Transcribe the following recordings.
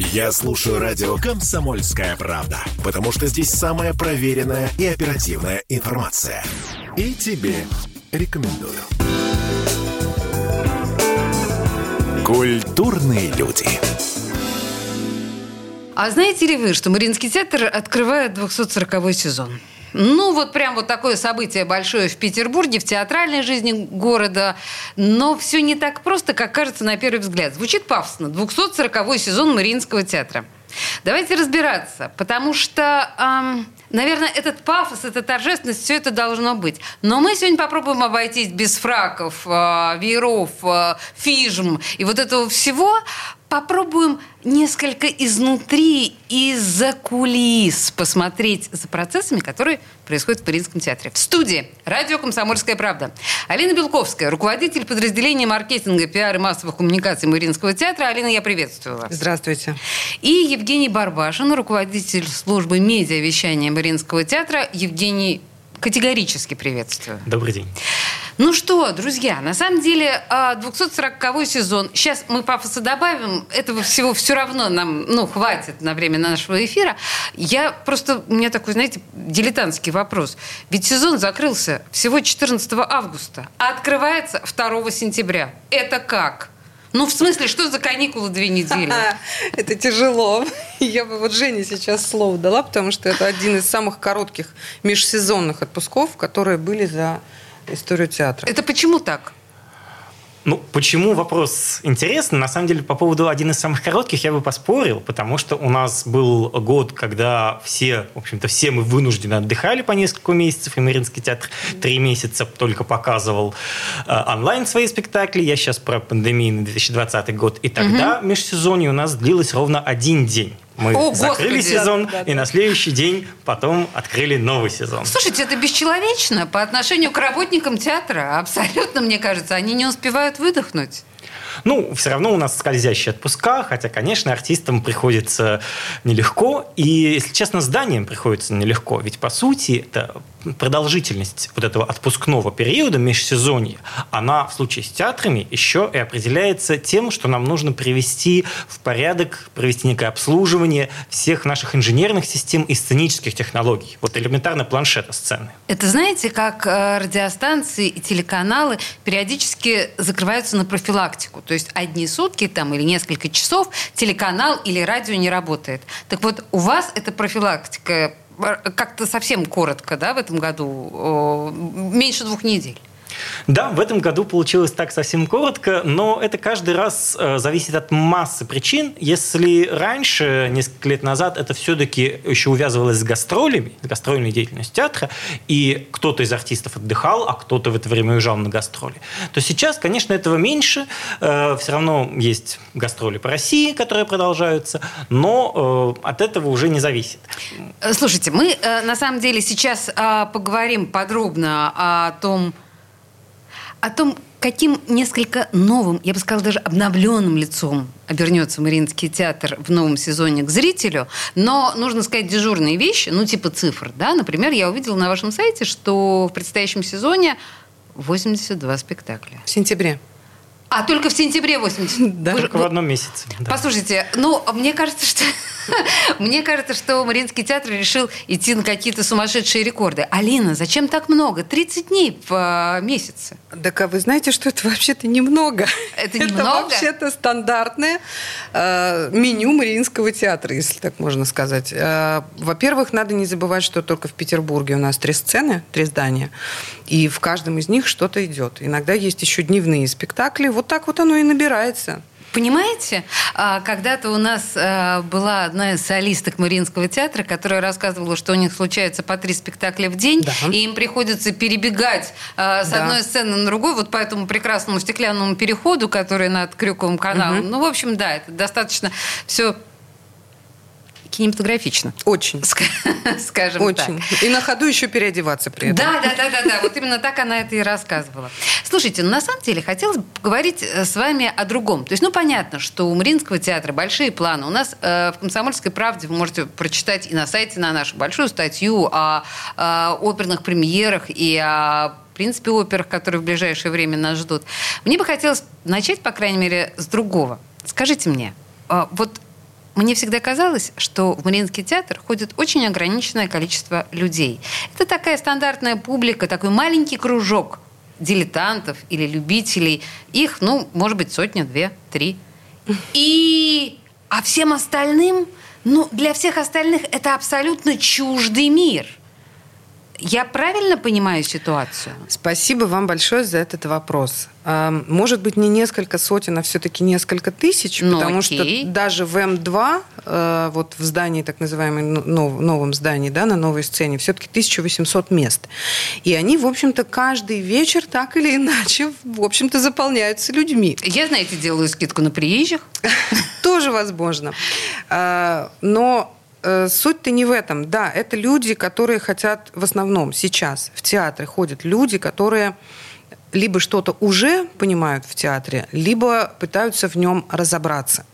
Я слушаю радио «Комсомольская правда», потому что здесь самая проверенная и оперативная информация. И тебе рекомендую. Культурные люди. А знаете ли вы, что Мариинский театр открывает 240 сезон? Ну, вот прям вот такое событие большое в Петербурге, в театральной жизни города. Но все не так просто, как кажется на первый взгляд. Звучит пафосно. 240 сезон Мариинского театра. Давайте разбираться, потому что, эм, наверное, этот пафос, эта торжественность, все это должно быть. Но мы сегодня попробуем обойтись без фраков, э, вееров, э, фижм и вот этого всего, попробуем несколько изнутри, из-за кулис посмотреть за процессами, которые происходят в Парижском театре. В студии радио «Комсомольская правда». Алина Белковская, руководитель подразделения маркетинга, пиар и массовых коммуникаций Мариинского театра. Алина, я приветствую вас. Здравствуйте. И Евгений Барбашин, руководитель службы медиавещания Мариинского театра. Евгений, категорически приветствую. Добрый день. Ну что, друзья, на самом деле 240-й а, сезон. Сейчас мы пафоса добавим. Этого всего все равно нам ну, хватит на время нашего эфира. Я просто... У меня такой, знаете, дилетантский вопрос. Ведь сезон закрылся всего 14 августа, а открывается 2 сентября. Это как? Ну, в смысле, что за каникулы две недели? Это тяжело. Я бы вот Жене сейчас слово дала, потому что это один из самых коротких межсезонных отпусков, которые были за историю театра. Это почему так? Ну, почему вопрос интересный? На самом деле, по поводу один из самых коротких я бы поспорил, потому что у нас был год, когда все, в общем-то, все мы вынуждены отдыхали по несколько месяцев, и Мариинский театр три месяца только показывал э, онлайн свои спектакли. Я сейчас про пандемийный 2020 год. И тогда угу. межсезонье у нас длилось ровно один день. Мы О, закрыли Господи. сезон, да, да, да. и на следующий день потом открыли новый сезон. Слушайте, это бесчеловечно по отношению к работникам театра. Абсолютно, мне кажется, они не успевают выдохнуть. Ну, все равно у нас скользящие отпуска, хотя, конечно, артистам приходится нелегко. И, если честно, зданиям приходится нелегко. Ведь, по сути, это продолжительность вот этого отпускного периода межсезонья, она в случае с театрами еще и определяется тем, что нам нужно привести в порядок, провести некое обслуживание всех наших инженерных систем и сценических технологий. Вот элементарно планшета сцены. Это знаете, как э, радиостанции и телеканалы периодически закрываются на профилактику. То есть одни сутки там или несколько часов телеканал или радио не работает. Так вот, у вас эта профилактика как-то совсем коротко, да, в этом году, меньше двух недель. Да, в этом году получилось так совсем коротко, но это каждый раз э, зависит от массы причин. Если раньше, несколько лет назад, это все-таки еще увязывалось с гастролями, с гастрольной деятельностью театра, и кто-то из артистов отдыхал, а кто-то в это время уезжал на гастроли, то сейчас, конечно, этого меньше. Э, все равно есть гастроли по России, которые продолжаются, но э, от этого уже не зависит. Слушайте, мы на самом деле сейчас поговорим подробно о том, о том, каким несколько новым, я бы сказала, даже обновленным лицом обернется Мариинский театр в новом сезоне к зрителю. Но нужно сказать дежурные вещи, ну, типа цифр. Да? Например, я увидела на вашем сайте, что в предстоящем сезоне 82 спектакля. В сентябре. А только в сентябре 80? Да, только в одном месяце. Да. Послушайте, ну, мне кажется, что мне кажется, что Мариинский театр решил идти на какие-то сумасшедшие рекорды. Алина, зачем так много? 30 дней в а, месяц. Так а вы знаете, что это вообще-то немного. Это немного? Это вообще-то стандартное э, меню Мариинского театра, если так можно сказать. Э, во-первых, надо не забывать, что только в Петербурге у нас три сцены, три здания, и в каждом из них что-то идет. Иногда есть еще дневные спектакли. Вот так вот оно и набирается. Понимаете, а, когда-то у нас а, была одна из солисток Мариинского театра, которая рассказывала, что у них случается по три спектакля в день, да. и им приходится перебегать а, с да. одной сцены на другую, вот по этому прекрасному стеклянному переходу, который над Крюковым каналом. Угу. Ну, в общем, да, это достаточно все кинематографично. Очень. Скажем Очень. так. И на ходу еще переодеваться при этом. Да, да, да, да, да. Вот именно так она это и рассказывала. Слушайте, ну на самом деле хотелось бы поговорить э, с вами о другом. То есть, ну понятно, что у Мариинского театра большие планы. У нас э, в «Комсомольской правде» вы можете прочитать и на сайте на нашу большую статью о, о оперных премьерах и о в принципе, операх, которые в ближайшее время нас ждут. Мне бы хотелось начать, по крайней мере, с другого. Скажите мне, э, вот мне всегда казалось, что в Мариинский театр ходит очень ограниченное количество людей. Это такая стандартная публика, такой маленький кружок дилетантов или любителей. Их, ну, может быть, сотня, две, три. И... А всем остальным, ну, для всех остальных это абсолютно чуждый мир – я правильно понимаю ситуацию? Спасибо вам большое за этот вопрос. Может быть, не несколько сотен, а все-таки несколько тысяч, ну, потому окей. что даже в М2, э, вот в здании, так называемом ну, новом здании, да, на новой сцене, все-таки 1800 мест. И они, в общем-то, каждый вечер так или иначе, в общем-то, заполняются людьми. Я, знаете, делаю скидку на приезжих. Тоже возможно. А, но суть-то не в этом. Да, это люди, которые хотят в основном сейчас в театры ходят люди, которые либо что-то уже понимают в театре, либо пытаются в нем разобраться.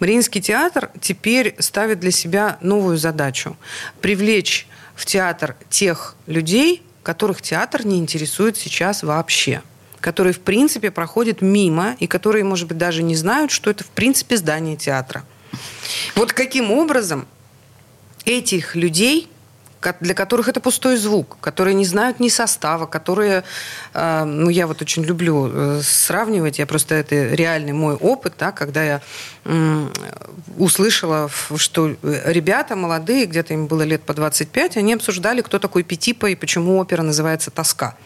Мариинский театр теперь ставит для себя новую задачу – привлечь в театр тех людей, которых театр не интересует сейчас вообще которые, в принципе, проходят мимо и которые, может быть, даже не знают, что это, в принципе, здание театра. Вот каким образом этих людей, для которых это пустой звук, которые не знают ни состава, которые, э, ну, я вот очень люблю э, сравнивать, я просто, это реальный мой опыт, да, когда я услышала, что ребята молодые, где-то им было лет по 25, они обсуждали, кто такой Петипа и почему опера называется «Тоска».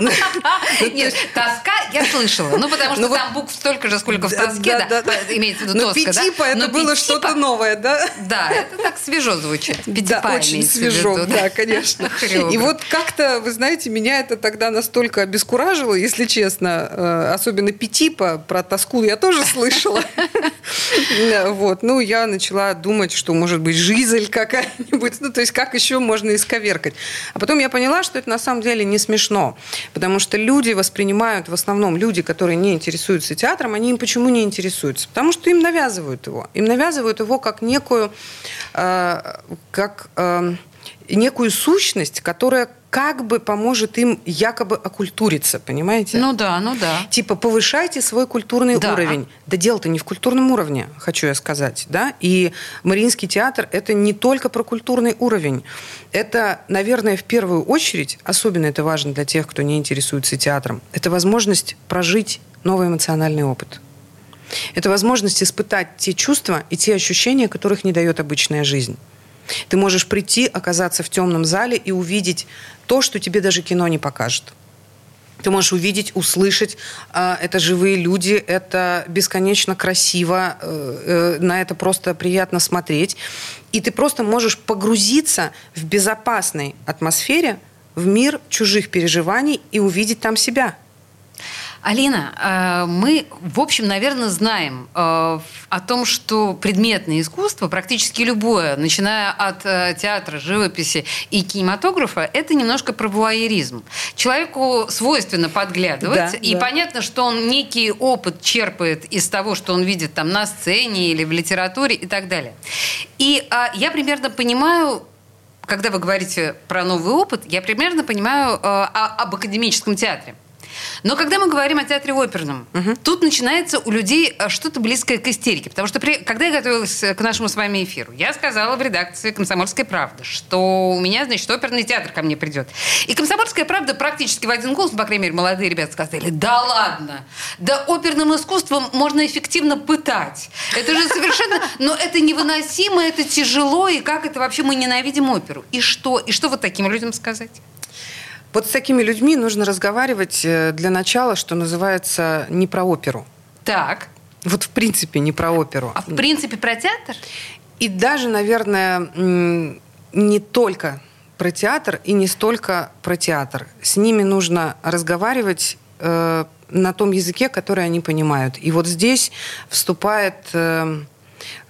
Нет, тоска я слышала. Ну, потому что ну там букв столько же, сколько в тоске, да, имеется в виду тоска, да? Пятипа это было что-то новое, да? Да, это так свежо звучит. Да, очень свежо, да, конечно. И вот как-то, вы знаете, меня это тогда настолько обескуражило, если честно, э, особенно Петипа, про тоску я тоже слышала. Вот, ну, я начала думать, что, может быть, жизнь какая-нибудь, ну, то есть как еще можно исковеркать. А потом я поняла, что это на самом деле не смешно. Потому что люди воспринимают, в основном люди, которые не интересуются театром, они им почему не интересуются? Потому что им навязывают его. Им навязывают его как некую, э, как э, некую сущность, которая как бы поможет им якобы окультуриться, понимаете? Ну да, ну да. Типа повышайте свой культурный да. уровень. Да дело-то не в культурном уровне, хочу я сказать, да? И Мариинский театр – это не только про культурный уровень. Это, наверное, в первую очередь, особенно это важно для тех, кто не интересуется театром, это возможность прожить новый эмоциональный опыт. Это возможность испытать те чувства и те ощущения, которых не дает обычная жизнь. Ты можешь прийти, оказаться в темном зале и увидеть то, что тебе даже кино не покажет. Ты можешь увидеть, услышать. А, это живые люди, это бесконечно красиво, э, э, на это просто приятно смотреть. И ты просто можешь погрузиться в безопасной атмосфере в мир чужих переживаний и увидеть там себя. Алина, э, мы, в общем, наверное, знаем э, о том, что предметное искусство, практически любое, начиная от э, театра, живописи и кинематографа, это немножко про вуайеризм. Человеку свойственно подглядывать, да, и да. понятно, что он некий опыт черпает из того, что он видит там на сцене или в литературе и так далее. И а, я примерно понимаю, когда вы говорите про новый опыт, я примерно понимаю э, об академическом театре. Но когда мы говорим о театре оперном, угу. тут начинается у людей э, что-то близкое к истерике. Потому что при, когда я готовилась э, к нашему с вами эфиру, я сказала в редакции «Комсомольской правды», что у меня, значит, оперный театр ко мне придет. И «Комсомольская правда» практически в один голос, по крайней мере, молодые ребята сказали, да ладно, да оперным искусством можно эффективно пытать. Это же совершенно... Но это невыносимо, это тяжело, и как это вообще мы ненавидим оперу? И что? И что вот таким людям сказать? Вот с такими людьми нужно разговаривать э, для начала, что называется, не про оперу. Так. Вот в принципе не про оперу. А в принципе про театр? И даже, наверное, не только про театр и не столько про театр. С ними нужно разговаривать э, на том языке, который они понимают. И вот здесь вступает, э,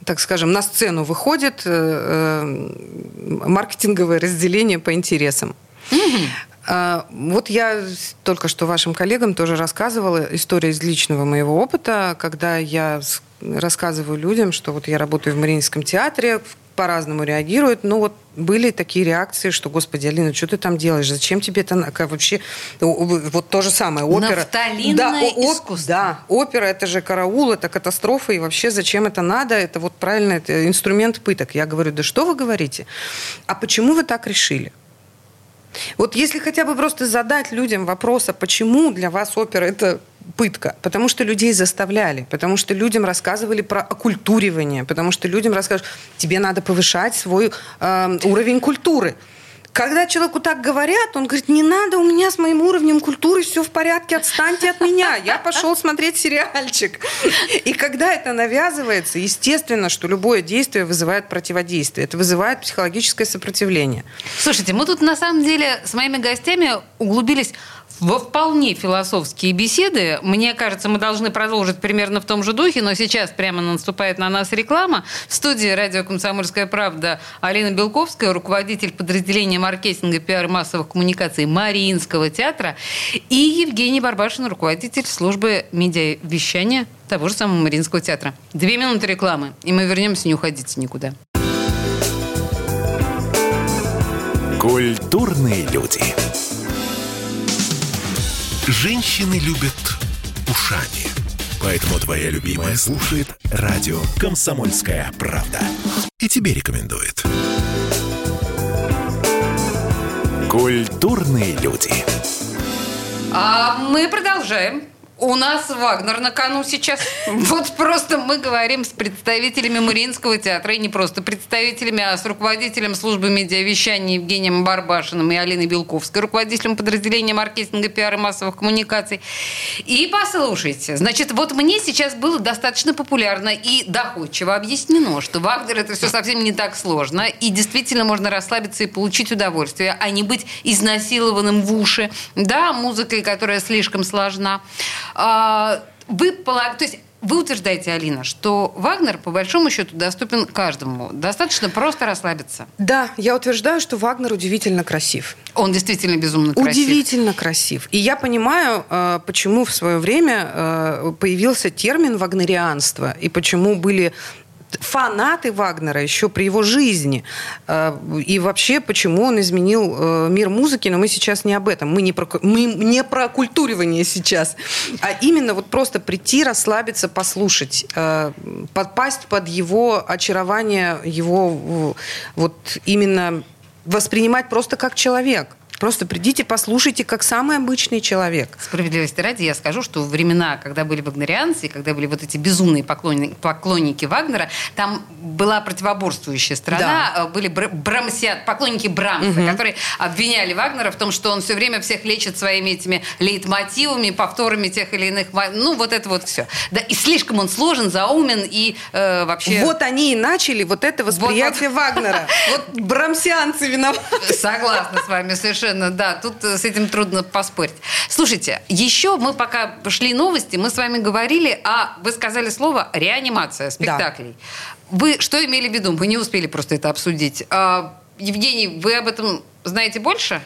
так скажем, на сцену выходит э, э маркетинговое разделение по интересам. Угу. А, вот я только что вашим коллегам тоже рассказывала историю из личного моего опыта, когда я рассказываю людям, что вот я работаю в Мариинском театре, по-разному реагируют. Но вот были такие реакции, что, господи, Алина, что ты там делаешь? Зачем тебе это как вообще? Вот то же самое, опера. да, о, искусство. Да, опера, это же караул, это катастрофа, и вообще зачем это надо? Это вот правильно, это инструмент пыток. Я говорю, да что вы говорите? А почему вы так решили? Вот если хотя бы просто задать людям вопрос, а почему для вас опера это пытка? Потому что людей заставляли, потому что людям рассказывали про оккультуривание, потому что людям рассказывали, тебе надо повышать свой э, уровень культуры. Когда человеку так говорят, он говорит, не надо, у меня с моим уровнем культуры все в порядке, отстаньте от меня. Я пошел смотреть сериальчик. И когда это навязывается, естественно, что любое действие вызывает противодействие. Это вызывает психологическое сопротивление. Слушайте, мы тут на самом деле с моими гостями углубились во вполне философские беседы. Мне кажется, мы должны продолжить примерно в том же духе, но сейчас прямо наступает на нас реклама. В студии радио «Комсомольская правда» Алина Белковская, руководитель подразделения маркетинга, пиар массовых коммуникаций Мариинского театра, и Евгений Барбашин, руководитель службы медиавещания того же самого Мариинского театра. Две минуты рекламы, и мы вернемся, не уходите никуда. Культурные люди. Женщины любят ушами. Поэтому твоя любимая слушает радио «Комсомольская правда». И тебе рекомендует. Культурные люди. А мы продолжаем. У нас Вагнер на кону сейчас. Вот просто мы говорим с представителями Мариинского театра, и не просто представителями, а с руководителем службы медиавещания Евгением Барбашиным и Алиной Белковской, руководителем подразделения маркетинга, пиар и массовых коммуникаций. И послушайте, значит, вот мне сейчас было достаточно популярно и доходчиво объяснено, что Вагнер это все совсем не так сложно, и действительно можно расслабиться и получить удовольствие, а не быть изнасилованным в уши, да, музыкой, которая слишком сложна. А, вы, то есть вы утверждаете, Алина, что Вагнер, по большому счету, доступен каждому. Достаточно просто расслабиться. Да, я утверждаю, что Вагнер удивительно красив. Он действительно безумно красив. Удивительно красив. И я понимаю, э, почему в свое время э, появился термин вагнерианство, и почему были фанаты Вагнера еще при его жизни. Э, и вообще, почему он изменил э, мир музыки, но мы сейчас не об этом. Мы не про, мы не про культуривание сейчас, а именно вот просто прийти, расслабиться, послушать, э, подпасть под его очарование, его вот именно воспринимать просто как человек. Просто придите, послушайте, как самый обычный человек. Справедливости ради, я скажу, что в времена, когда были вагнерианцы, когда были вот эти безумные поклонники, поклонники Вагнера, там была противоборствующая страна, да. Э, были брамсиат, поклонники Брамса, угу. которые обвиняли Вагнера в том, что он все время всех лечит своими этими лейтмотивами, повторами тех или иных... Ну, вот это вот все. Да, и слишком он сложен, заумен и э, вообще... Вот они и начали вот это восприятие вот, Вагнера. Вот брамсианцы виноваты. Согласна с вами совершенно Совершенно, да. Тут э, с этим трудно поспорить. Слушайте, еще мы пока шли новости, мы с вами говорили, а вы сказали слово реанимация спектаклей. Да. Вы что имели в виду? Мы не успели просто это обсудить. А, Евгений, вы об этом знаете больше?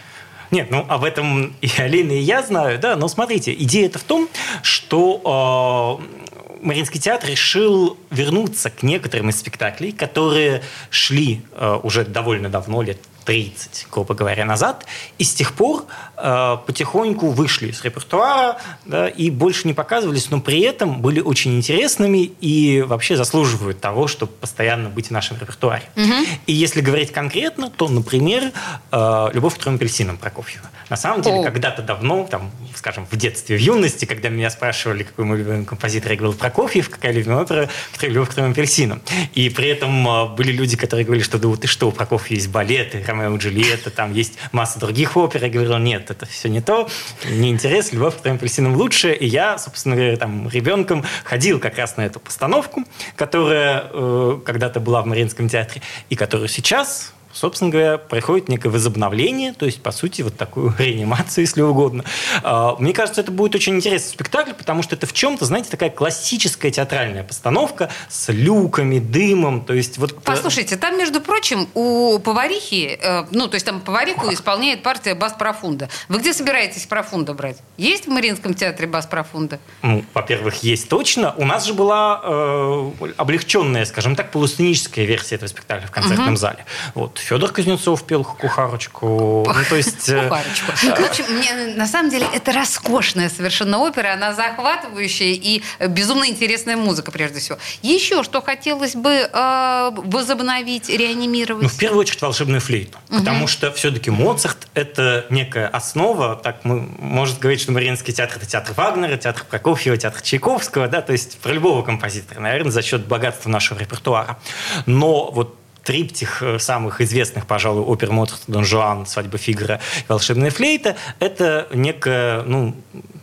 Нет, ну об этом и Алина, и я знаю, да. Но смотрите, идея это в том, что э, Мариинский театр решил вернуться к некоторым из спектаклей, которые шли э, уже довольно давно, лет 30, грубо говоря, назад, и с тех пор э, потихоньку вышли из репертуара да, и больше не показывались, но при этом были очень интересными и вообще заслуживают того, чтобы постоянно быть в нашем репертуаре. Угу. И если говорить конкретно, то, например, э, «Любовь к трем апельсинам» Прокофьева. На самом деле, когда-то давно, там, скажем, в детстве, в юности, когда меня спрашивали, какой мой любимый композитор, я говорил Прокофьев, какая любимая опера, «Любовь к трем апельсинам». И при этом э, были люди, которые говорили, что да вот ты что, у Прокофьева есть балеты, Ромео и Джульетта, там есть масса других опер. Я говорил, нет, это все не то, не интересно, любовь к твоим апельсинам лучше. И я, собственно говоря, там ребенком ходил как раз на эту постановку, которая э, когда-то была в Мариинском театре, и которую сейчас собственно говоря, происходит некое возобновление, то есть, по сути, вот такую реанимацию, если угодно. А, мне кажется, это будет очень интересный спектакль, потому что это в чем-то, знаете, такая классическая театральная постановка с люками, дымом, то есть вот... Э, Послушайте, там, между прочим, у поварихи, э, ну, то есть там повариху исполняет партия бас профунда. Вы где собираетесь профунда брать? Есть в Мариинском театре бас профунда? Ну, во-первых, есть точно. У нас же была э, облегченная, скажем так, полусценическая версия этого спектакля в концертном угу. зале. Вот Федор Кузнецов пел кухарочку. Ну, то есть... Э, кухарочку. В общем, мне, на самом деле, это роскошная совершенно опера. Она захватывающая и безумно интересная музыка, прежде всего. Еще что хотелось бы э, возобновить, реанимировать? Ну, в первую очередь, волшебную флейту. Угу. Потому что все-таки Моцарт – это некая основа. Так мы, может говорить, что Мариинский театр – это театр Вагнера, театр Прокофьева, театр Чайковского, да, то есть про любого композитора, наверное, за счет богатства нашего репертуара. Но вот триптих э, самых известных, пожалуй, опер Моцарта, Дон Жуан, Свадьба Фигара и Волшебная флейта, это некая, ну,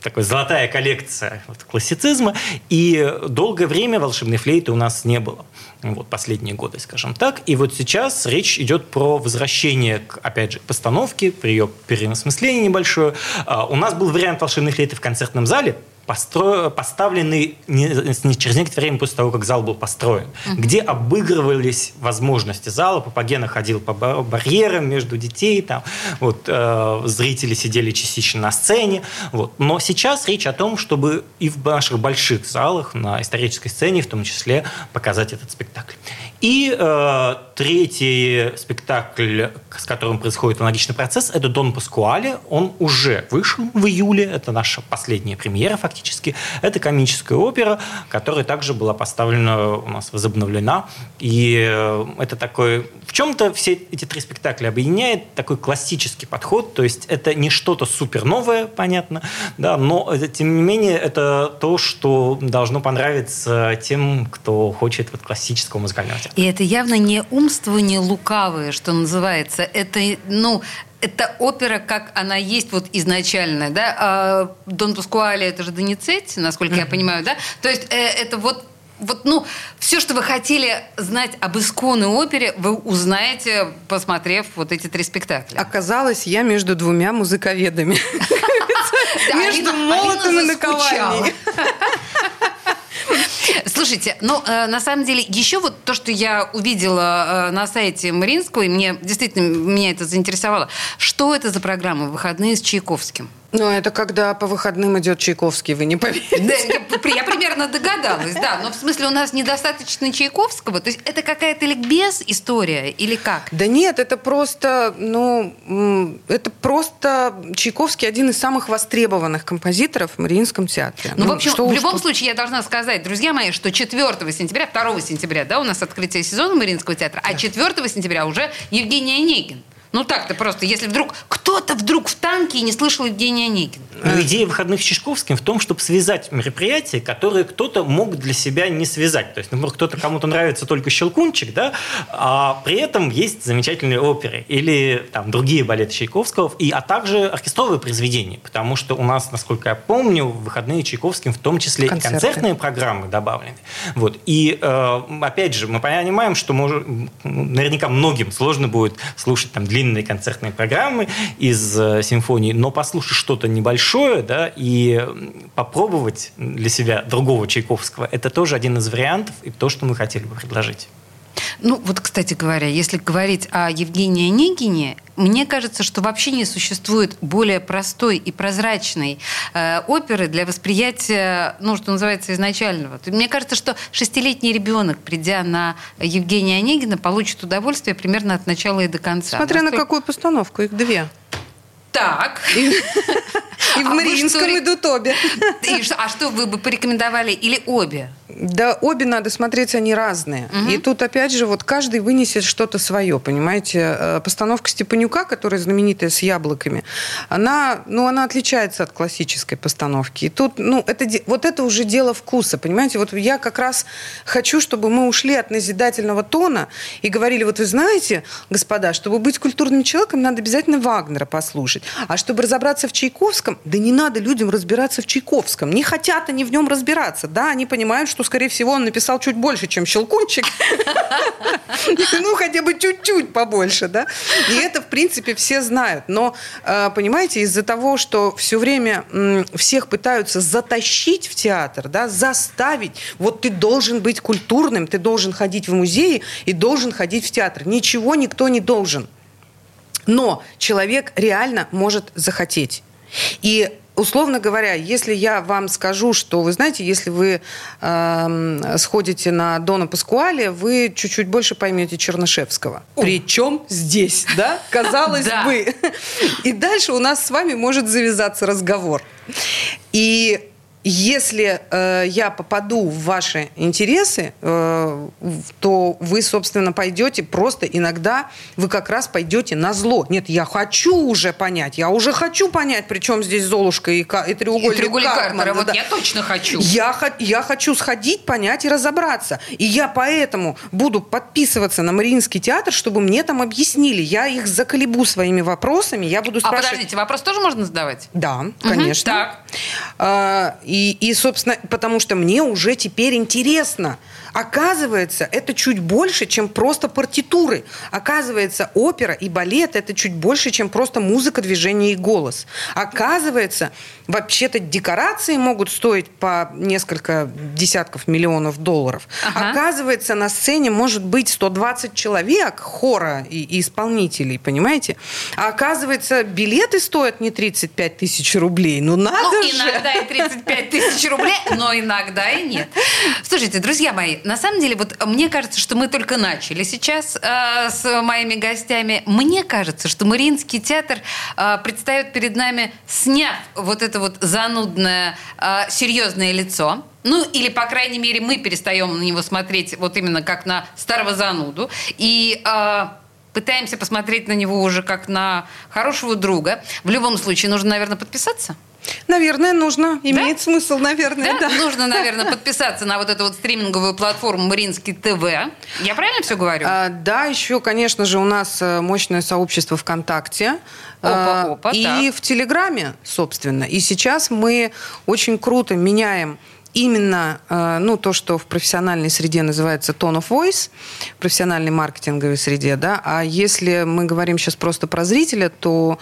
такая золотая коллекция вот, классицизма, и долгое время волшебной флейты у нас не было. Вот, последние годы, скажем так. И вот сейчас речь идет про возвращение, к, опять же, к постановке, при ее переосмыслении небольшое. А, у нас был вариант волшебной флейты в концертном зале, постро... поставленный не, не через некоторое время после того, как зал был построен, uh-huh. где обыгрывались возможности зала. Папагена ходил по барьерам между детей, там, вот, э, зрители сидели частично на сцене. Вот. Но сейчас речь о том, чтобы и в наших больших залах, на исторической сцене в том числе, показать этот спектакль. И э, третий спектакль, с которым происходит аналогичный процесс, это «Дон Паскуале». Он уже вышел в июле. Это наша последняя премьера фактически. Это комическая опера, которая также была поставлена у нас, возобновлена. И э, это такой... В чем-то все эти три спектакля объединяет такой классический подход. То есть это не что-то супер новое, понятно, да, но тем не менее это то, что должно понравиться тем, кто хочет вот классического музыкального театра. И это явно не умствование лукавое, что называется. Это, ну, это опера, как она есть вот изначально, да? А Дон Паскуале это же Доницетти, насколько я понимаю, да? То есть э, это вот вот, ну, все, что вы хотели знать об исконной опере, вы узнаете, посмотрев вот эти три спектакля. Оказалось, я между двумя музыковедами. Между молотом и наковальней. Слушайте, ну, э, на самом деле, еще вот то, что я увидела э, на сайте Мариинского, и мне действительно меня это заинтересовало. Что это за программа «Выходные с Чайковским»? Ну, это когда по выходным идет Чайковский, вы не поверите. Да, я, примерно догадалась, да. Но в смысле у нас недостаточно Чайковского? То есть это какая-то ликбез история или как? Да нет, это просто, ну, это просто Чайковский один из самых востребованных композиторов в Мариинском театре. Ну, ну в общем, что в любом что... случае я должна сказать, друзья мои, что 4 сентября, 2 сентября, да, у нас открытие сезона Мариинского театра, а 4 сентября уже Евгений Онегин. Ну так-то просто, если вдруг кто-то вдруг в танке и не слышал Евгения Онегина. Ну, идея выходных с Чешковским в том, чтобы связать мероприятия, которые кто-то мог для себя не связать. То есть, например, кто-то кому-то нравится только Щелкунчик, да, а при этом есть замечательные оперы или там другие балеты Чайковского, и, а также оркестровые произведения, потому что у нас, насколько я помню, в выходные Чайковским в том числе Концерты. и концертные программы добавлены. Вот. И э, опять же, мы понимаем, что может, наверняка многим сложно будет слушать там длинные длинные концертные программы из э, симфонии, но послушать что-то небольшое, да, и попробовать для себя другого Чайковского, это тоже один из вариантов и то, что мы хотели бы предложить. Ну, вот, кстати говоря, если говорить о Евгении Онегине, мне кажется, что вообще не существует более простой и прозрачной э, оперы для восприятия, ну, что называется, изначального. Мне кажется, что шестилетний ребенок, придя на Евгения Онегина, получит удовольствие примерно от начала и до конца. Смотря Насколько... на какую постановку, их две. Так. И в а Мариинском идут обе. А что вы бы порекомендовали? Или обе? Да, обе надо смотреть, они разные. Угу. И тут, опять же, вот каждый вынесет что-то свое, понимаете? Э, постановка Степанюка, которая знаменитая с яблоками, она, ну, она отличается от классической постановки. И тут, ну, это, вот это уже дело вкуса, понимаете? Вот я как раз хочу, чтобы мы ушли от назидательного тона и говорили, вот вы знаете, господа, чтобы быть культурным человеком, надо обязательно Вагнера послушать. А чтобы разобраться в Чайковском, да не надо людям разбираться в Чайковском. Не хотят они в нем разбираться. Да, они понимают, что, скорее всего, он написал чуть больше, чем Щелкунчик. Ну, хотя бы чуть-чуть побольше, да. И это, в принципе, все знают. Но, э, понимаете, из-за того, что все время всех пытаются затащить в театр, да, заставить, вот ты должен быть культурным, ты должен ходить в музеи и должен ходить в театр. Ничего никто не должен. Но человек реально может захотеть. И условно говоря, если я вам скажу, что, вы знаете, если вы э, сходите на Дона Паскуале, вы чуть-чуть больше поймете Чернышевского. О. Причем здесь, да? Казалось бы. И дальше у нас с вами может завязаться разговор. И если э, я попаду в ваши интересы, э, то вы, собственно, пойдете просто иногда, вы как раз пойдете на зло. Нет, я хочу уже понять, я уже хочу понять, причем здесь Золушка и, и треугольник, и треугольник Карпмана. Карпмана. Вот да. я точно хочу. Я, я хочу сходить, понять и разобраться. И я поэтому буду подписываться на Мариинский театр, чтобы мне там объяснили. Я их заколебу своими вопросами, я буду спрашивать... А подождите, вопрос тоже можно задавать? Да, конечно. Угу, так. И, и, собственно, потому что мне уже теперь интересно. Оказывается, это чуть больше, чем просто партитуры. Оказывается, опера и балет – это чуть больше, чем просто музыка, движение и голос. Оказывается, вообще-то декорации могут стоить по несколько десятков миллионов долларов. Ага. Оказывается, на сцене может быть 120 человек хора и, и исполнителей, понимаете? А оказывается, билеты стоят не 35 тысяч рублей. Ну, надо ну, же! иногда и 35 тысяч рублей, но иногда и нет. Слушайте, друзья мои, на самом деле, вот мне кажется, что мы только начали сейчас э, с моими гостями. Мне кажется, что Мариинский театр э, предстает перед нами, сняв вот это вот занудное, э, серьезное лицо. Ну, или, по крайней мере, мы перестаем на него смотреть вот именно как на старого зануду. И э, пытаемся посмотреть на него уже как на хорошего друга. В любом случае, нужно, наверное, подписаться. Наверное, нужно. Имеет да? смысл, наверное, да? да. Нужно, наверное, подписаться на вот эту вот стриминговую платформу Маринский ТВ. Я правильно все говорю? А, да, еще, конечно же, у нас э, мощное сообщество ВКонтакте. Опа, опа, и так. в Телеграме, собственно. И сейчас мы очень круто меняем именно э, ну, то, что в профессиональной среде называется tone of voice, профессиональной маркетинговой среде, да, а если мы говорим сейчас просто про зрителя, то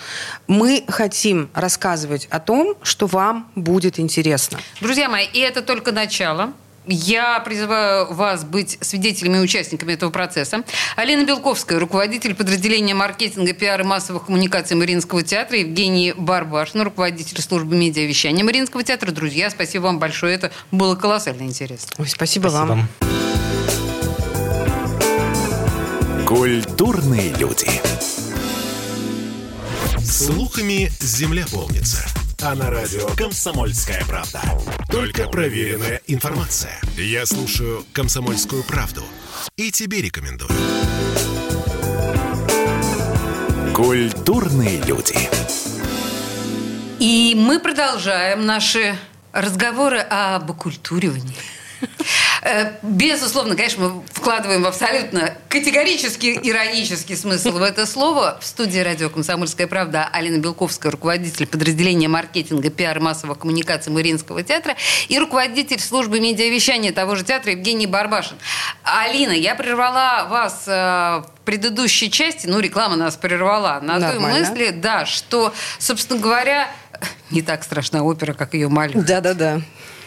мы хотим рассказывать о том, что вам будет интересно. Друзья мои, и это только начало. Я призываю вас быть свидетелями и участниками этого процесса. Алина Белковская, руководитель подразделения маркетинга, пиар и массовых коммуникаций Мариинского театра, Евгений Барбашин, руководитель службы медиавещания Мариинского театра. Друзья, спасибо вам большое. Это было колоссально интересно. Ой, спасибо, спасибо вам. Культурные люди. Слухами земля полнится. А на радио «Комсомольская правда». Только проверенная информация. Я слушаю «Комсомольскую правду» и тебе рекомендую. Культурные люди. И мы продолжаем наши разговоры об оккультуривании. Э, безусловно, конечно, мы вкладываем абсолютно категорический иронический смысл в это слово. В студии радио «Комсомольская правда» Алина Белковская, руководитель подразделения маркетинга, пиар массовых коммуникаций Мариинского театра и руководитель службы медиавещания того же театра Евгений Барбашин. Алина, я прервала вас э, в предыдущей части, ну, реклама нас прервала, на Нормально. той мысли, да, что, собственно говоря, не так страшна опера, как ее малюют. Да-да-да.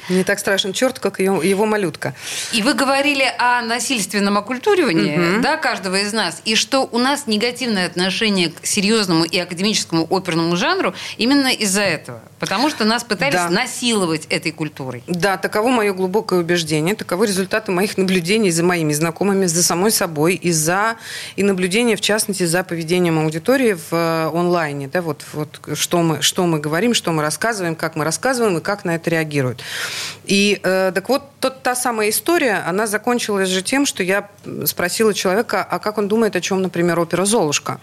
Не так страшен черт, как его, его малютка. И вы говорили о насильственном оккультуривании угу. да, каждого из нас, и что у нас негативное отношение к серьезному и академическому оперному жанру именно из-за этого. Потому что нас пытались да. насиловать этой культурой. Да, таково мое глубокое убеждение, таковы результаты моих наблюдений за моими знакомыми, за самой собой, и за и наблюдения, в частности, за поведением аудитории в э, онлайне. Да, вот, вот что, мы, что мы говорим, что мы рассказываем, как мы рассказываем и как на это реагируют. И э, так вот, тот, та самая история, она закончилась же тем, что я спросила человека, а как он думает, о чем, например, опера «Золушка».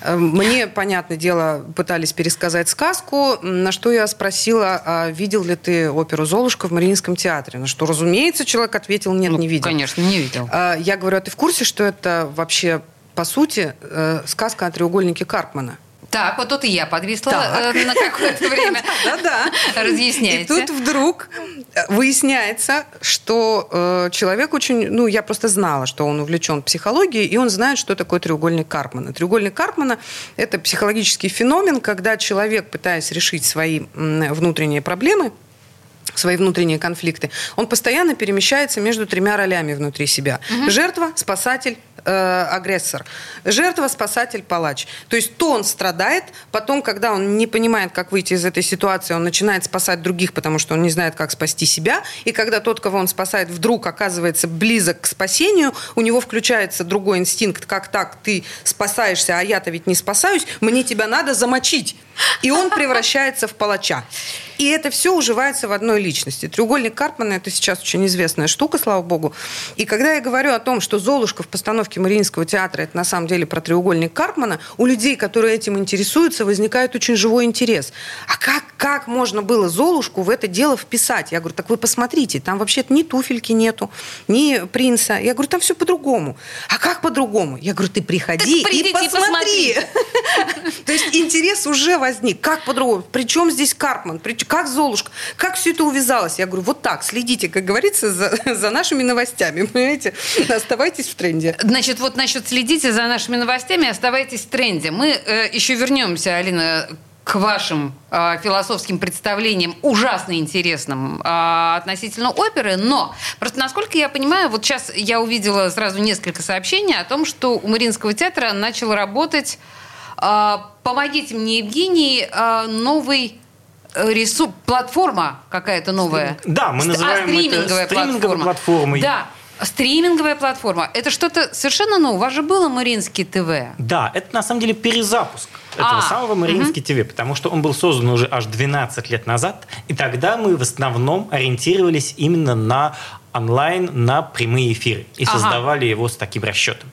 Э, мне, понятное дело, пытались пересказать сказку, на что я спросила, а видел ли ты оперу «Золушка» в Мариинском театре? На что, разумеется, человек ответил, нет, ну, не видел. Конечно, не видел. Э, я говорю, а ты в курсе, что это вообще, по сути, э, сказка о треугольнике Карпмана? Так, вот тут и я подвисла э, на какое-то время. Да-да. Разъясняйте. И тут вдруг э, выясняется, что э, человек очень... Ну, я просто знала, что он увлечен психологией, и он знает, что такое треугольник Карпмана. Треугольник Карпмана – это психологический феномен, когда человек, пытаясь решить свои внутренние проблемы, свои внутренние конфликты, он постоянно перемещается между тремя ролями внутри себя. Угу. Жертва, спасатель, э, агрессор. Жертва, спасатель, палач. То есть то он страдает, потом, когда он не понимает, как выйти из этой ситуации, он начинает спасать других, потому что он не знает, как спасти себя. И когда тот, кого он спасает, вдруг оказывается близок к спасению, у него включается другой инстинкт, как так, ты спасаешься, а я-то ведь не спасаюсь, мне тебя надо замочить. И он превращается в палача. И это все уживается в одной личности. Треугольник Карпмана – это сейчас очень известная штука, слава богу. И когда я говорю о том, что Золушка в постановке Мариинского театра – это на самом деле про треугольник Карпмана, у людей, которые этим интересуются, возникает очень живой интерес. А как, как можно было Золушку в это дело вписать? Я говорю, так вы посмотрите, там вообще-то ни туфельки нету, ни принца. Я говорю, там все по-другому. А как по-другому? Я говорю, ты приходи и посмотри. То есть интерес уже возник. Как по-другому? Причем здесь Карпман? Как Золушка, как все это увязалось? Я говорю, вот так, следите, как говорится, за, за нашими новостями, понимаете? Оставайтесь в тренде. Значит, вот насчет следите за нашими новостями, оставайтесь в тренде. Мы э, еще вернемся, Алина, к вашим э, философским представлениям, ужасно интересным э, относительно оперы, но просто насколько я понимаю, вот сейчас я увидела сразу несколько сообщений о том, что у Мариинского театра начал работать, э, помогите мне, Евгений, э, новый рису... платформа какая-то новая. Да, мы называем а, стриминговая это стриминговой платформой. Да, Стриминговая платформа. Это что-то совершенно новое. У вас же было Мариинский ТВ. Да, это на самом деле перезапуск этого а, самого Мариинский угу. ТВ, потому что он был создан уже аж 12 лет назад, и тогда мы в основном ориентировались именно на онлайн на прямые эфиры и ага. создавали его с таким расчетом.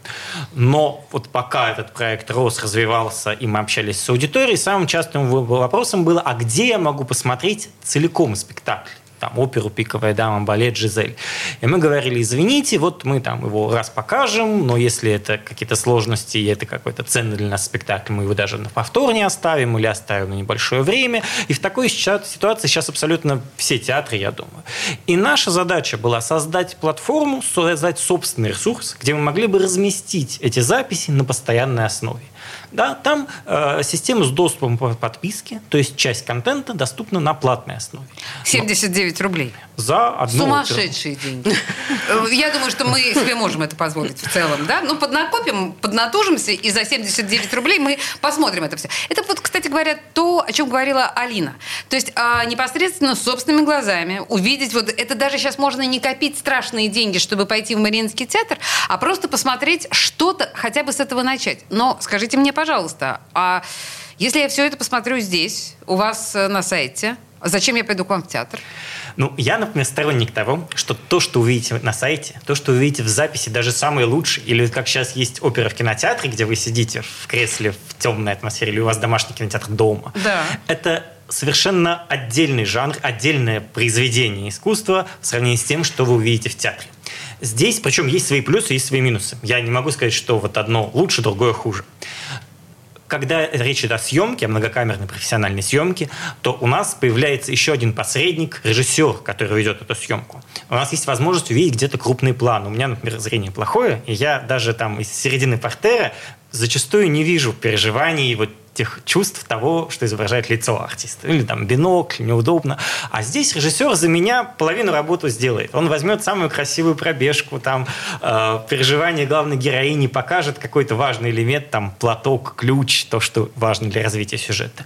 Но вот пока этот проект рос, развивался, и мы общались с аудиторией, самым частым вопросом было, а где я могу посмотреть целиком спектакль? Там, оперу «Пиковая дама», балет «Жизель». И мы говорили, извините, вот мы там его раз покажем, но если это какие-то сложности, и это какой-то ценный для нас спектакль, мы его даже на повтор не оставим или оставим на небольшое время. И в такой ситуации сейчас абсолютно все театры, я думаю. И наша задача была создать платформу, создать собственный ресурс, где мы могли бы разместить эти записи на постоянной основе. Да, там э, система с доступом по подписке, то есть часть контента доступна на платной основе. 79 Но рублей. За одну Сумасшедшие оперу. деньги. Э, я думаю, что мы себе можем это позволить в целом. Да? Ну, поднакопим, поднатужимся, и за 79 рублей мы посмотрим это все. Это вот, кстати говоря, то, о чем говорила Алина. То есть а, непосредственно собственными глазами увидеть, вот это даже сейчас можно не копить страшные деньги, чтобы пойти в Мариинский театр, а просто посмотреть что-то, хотя бы с этого начать. Но скажите мне, пожалуйста, пожалуйста, а если я все это посмотрю здесь, у вас э, на сайте, зачем я пойду к вам в театр? Ну, я, например, сторонник того, что то, что вы видите на сайте, то, что вы видите в записи, даже самые лучшие, или как сейчас есть опера в кинотеатре, где вы сидите в кресле в темной атмосфере, или у вас домашний кинотеатр дома, да. это совершенно отдельный жанр, отдельное произведение искусства в сравнении с тем, что вы увидите в театре. Здесь, причем, есть свои плюсы, есть свои минусы. Я не могу сказать, что вот одно лучше, другое хуже когда речь идет о съемке, о многокамерной профессиональной съемке, то у нас появляется еще один посредник, режиссер, который ведет эту съемку. У нас есть возможность увидеть где-то крупный план. У меня, например, зрение плохое, и я даже там из середины портера зачастую не вижу переживаний вот тех чувств того, что изображает лицо артиста. Или там бинокль, неудобно. А здесь режиссер за меня половину работы сделает. Он возьмет самую красивую пробежку, там, э, переживание главной героини, покажет какой-то важный элемент, там, платок, ключ, то, что важно для развития сюжета.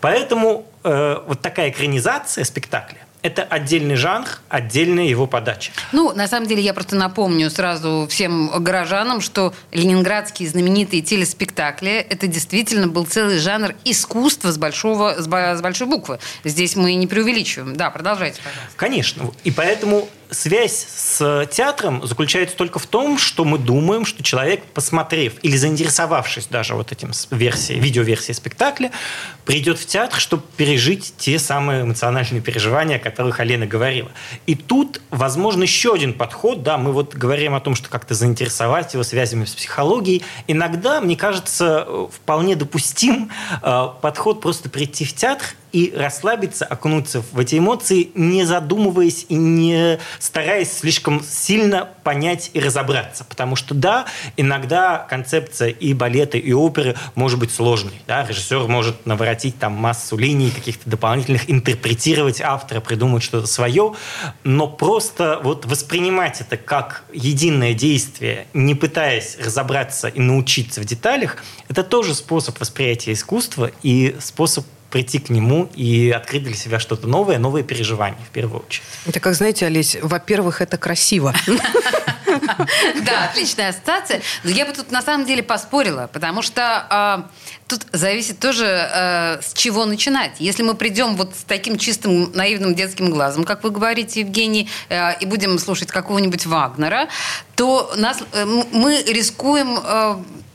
Поэтому э, вот такая экранизация спектакля, это отдельный жанр, отдельная его подача. Ну, на самом деле, я просто напомню сразу всем горожанам, что ленинградские знаменитые телеспектакли – это действительно был целый жанр искусства с, большого, с большой буквы. Здесь мы не преувеличиваем. Да, продолжайте, пожалуйста. Конечно. И поэтому связь с театром заключается только в том, что мы думаем, что человек, посмотрев или заинтересовавшись даже вот этим версией, видеоверсией спектакля, придет в театр, чтобы пережить те самые эмоциональные переживания, о которых Алена говорила. И тут, возможно, еще один подход. Да, мы вот говорим о том, что как-то заинтересовать его связями с психологией. Иногда, мне кажется, вполне допустим э, подход просто прийти в театр и расслабиться, окунуться в эти эмоции, не задумываясь и не стараясь слишком сильно понять и разобраться. Потому что, да, иногда концепция и балета, и оперы может быть сложной. Да? Режиссер может наворотить там массу линий, каких-то дополнительных, интерпретировать автора, придумать что-то свое, но просто вот воспринимать это как единое действие, не пытаясь разобраться и научиться в деталях, это тоже способ восприятия искусства и способ прийти к нему и открыть для себя что-то новое, новые переживания в первую очередь. Это как, знаете, Олесь, во-первых, это красиво. Да, отличная ассоциация. Но я бы тут на самом деле поспорила, потому что а, тут зависит тоже, а, с чего начинать. Если мы придем вот с таким чистым наивным детским глазом, как вы говорите, Евгений, а, и будем слушать какого-нибудь Вагнера, то нас, э, мы рискуем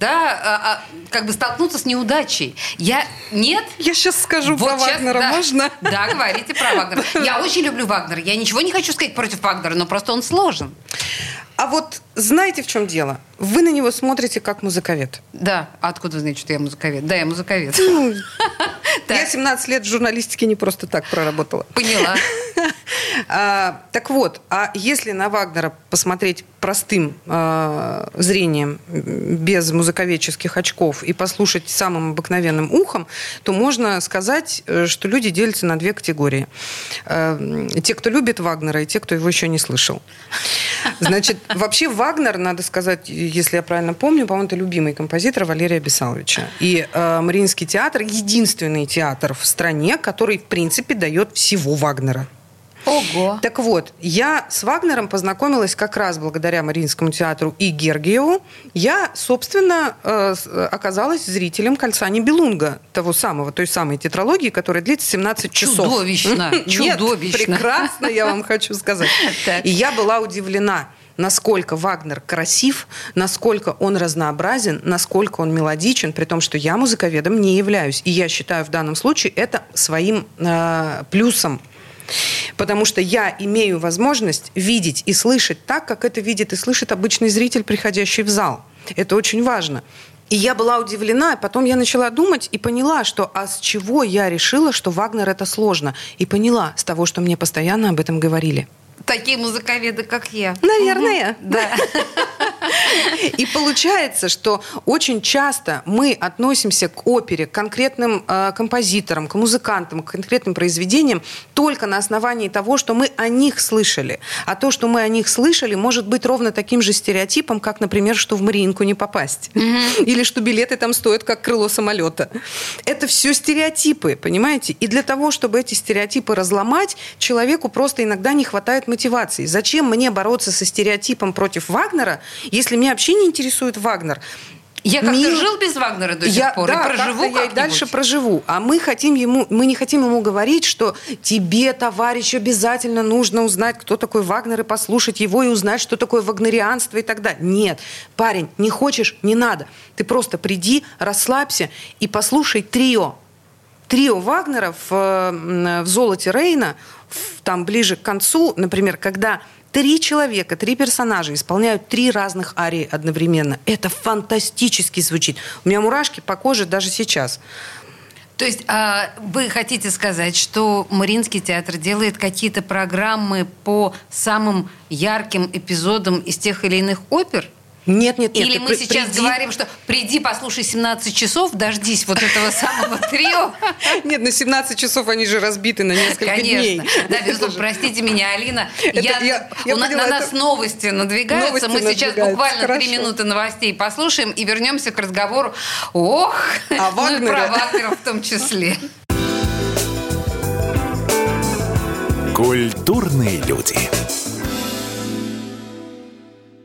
да, а, а, как бы столкнуться с неудачей. Я нет. Я сейчас скажу вот про сейчас, Вагнера, да, можно? Да, говорите про Вагнера. Я очень люблю Вагнера. Я ничего не хочу сказать против Вагнера, но просто он сложен. А вот знаете, в чем дело? Вы на него смотрите как музыковед. Да. Откуда вы знаете, что я музыковед? Да, я музыковед. Ну, я 17 лет в журналистике не просто так проработала. Поняла. А, так вот, а если на Вагнера посмотреть простым а, зрением, без музыковедческих очков, и послушать самым обыкновенным ухом, то можно сказать, э, что люди делятся на две категории. А, те, кто любит Вагнера, и те, кто его еще не слышал. Значит, вообще Вагнер, надо сказать, если я правильно помню, по-моему, это любимый композитор Валерия Бесаловича. И э, Мариинский театр единственный театр в стране, который, в принципе, дает всего Вагнера. Ого. Так вот, я с Вагнером познакомилась как раз благодаря Мариинскому театру и Гергиеву. Я, собственно, э, оказалась зрителем «Кольца Нибелунга», того самого, той самой тетралогии, которая длится 17 часов. Чудовищно. Нет, прекрасно, я вам хочу сказать. И я была удивлена насколько Вагнер красив, насколько он разнообразен, насколько он мелодичен, при том, что я музыковедом не являюсь. И я считаю в данном случае это своим э, плюсом Потому что я имею возможность видеть и слышать так, как это видит и слышит обычный зритель, приходящий в зал. Это очень важно. И я была удивлена, потом я начала думать и поняла, что а с чего я решила, что Вагнер это сложно. И поняла с того, что мне постоянно об этом говорили. Такие музыковеды, как я. Наверное. Угу. Да. И получается, что очень часто мы относимся к опере, к конкретным э, композиторам, к музыкантам, к конкретным произведениям только на основании того, что мы о них слышали. А то, что мы о них слышали, может быть ровно таким же стереотипом, как, например, что в Мариинку не попасть. Угу. Или что билеты там стоят, как крыло самолета. Это все стереотипы, понимаете? И для того, чтобы эти стереотипы разломать, человеку просто иногда не хватает мотивации. Зачем мне бороться со стереотипом против Вагнера, если меня вообще не интересует Вагнер. Я как-то Мир... жил без Вагнера до сих я, пор да, и проживу я и дальше проживу. А мы хотим ему, мы не хотим ему говорить, что тебе, товарищ, обязательно нужно узнать, кто такой Вагнер, и послушать его, и узнать, что такое вагнерианство и так далее. Нет, парень, не хочешь, не надо. Ты просто приди, расслабься и послушай трио. Трио Вагнера в, в «Золоте Рейна», там ближе к концу, например, когда Три человека, три персонажа исполняют три разных арии одновременно. Это фантастически звучит. У меня мурашки по коже даже сейчас. То есть а, вы хотите сказать, что Мариинский театр делает какие-то программы по самым ярким эпизодам из тех или иных опер? Нет, нет, нет. Или мы сейчас приди... говорим, что приди, послушай 17 часов, дождись вот этого самого трио. Нет, на 17 часов они же разбиты на несколько дней. Конечно. Да, безусловно. Простите меня, Алина. Я, у на, нас новости надвигаются. мы сейчас буквально три минуты новостей послушаем и вернемся к разговору. Ох, а ну и про Вагнера в том числе. Культурные люди.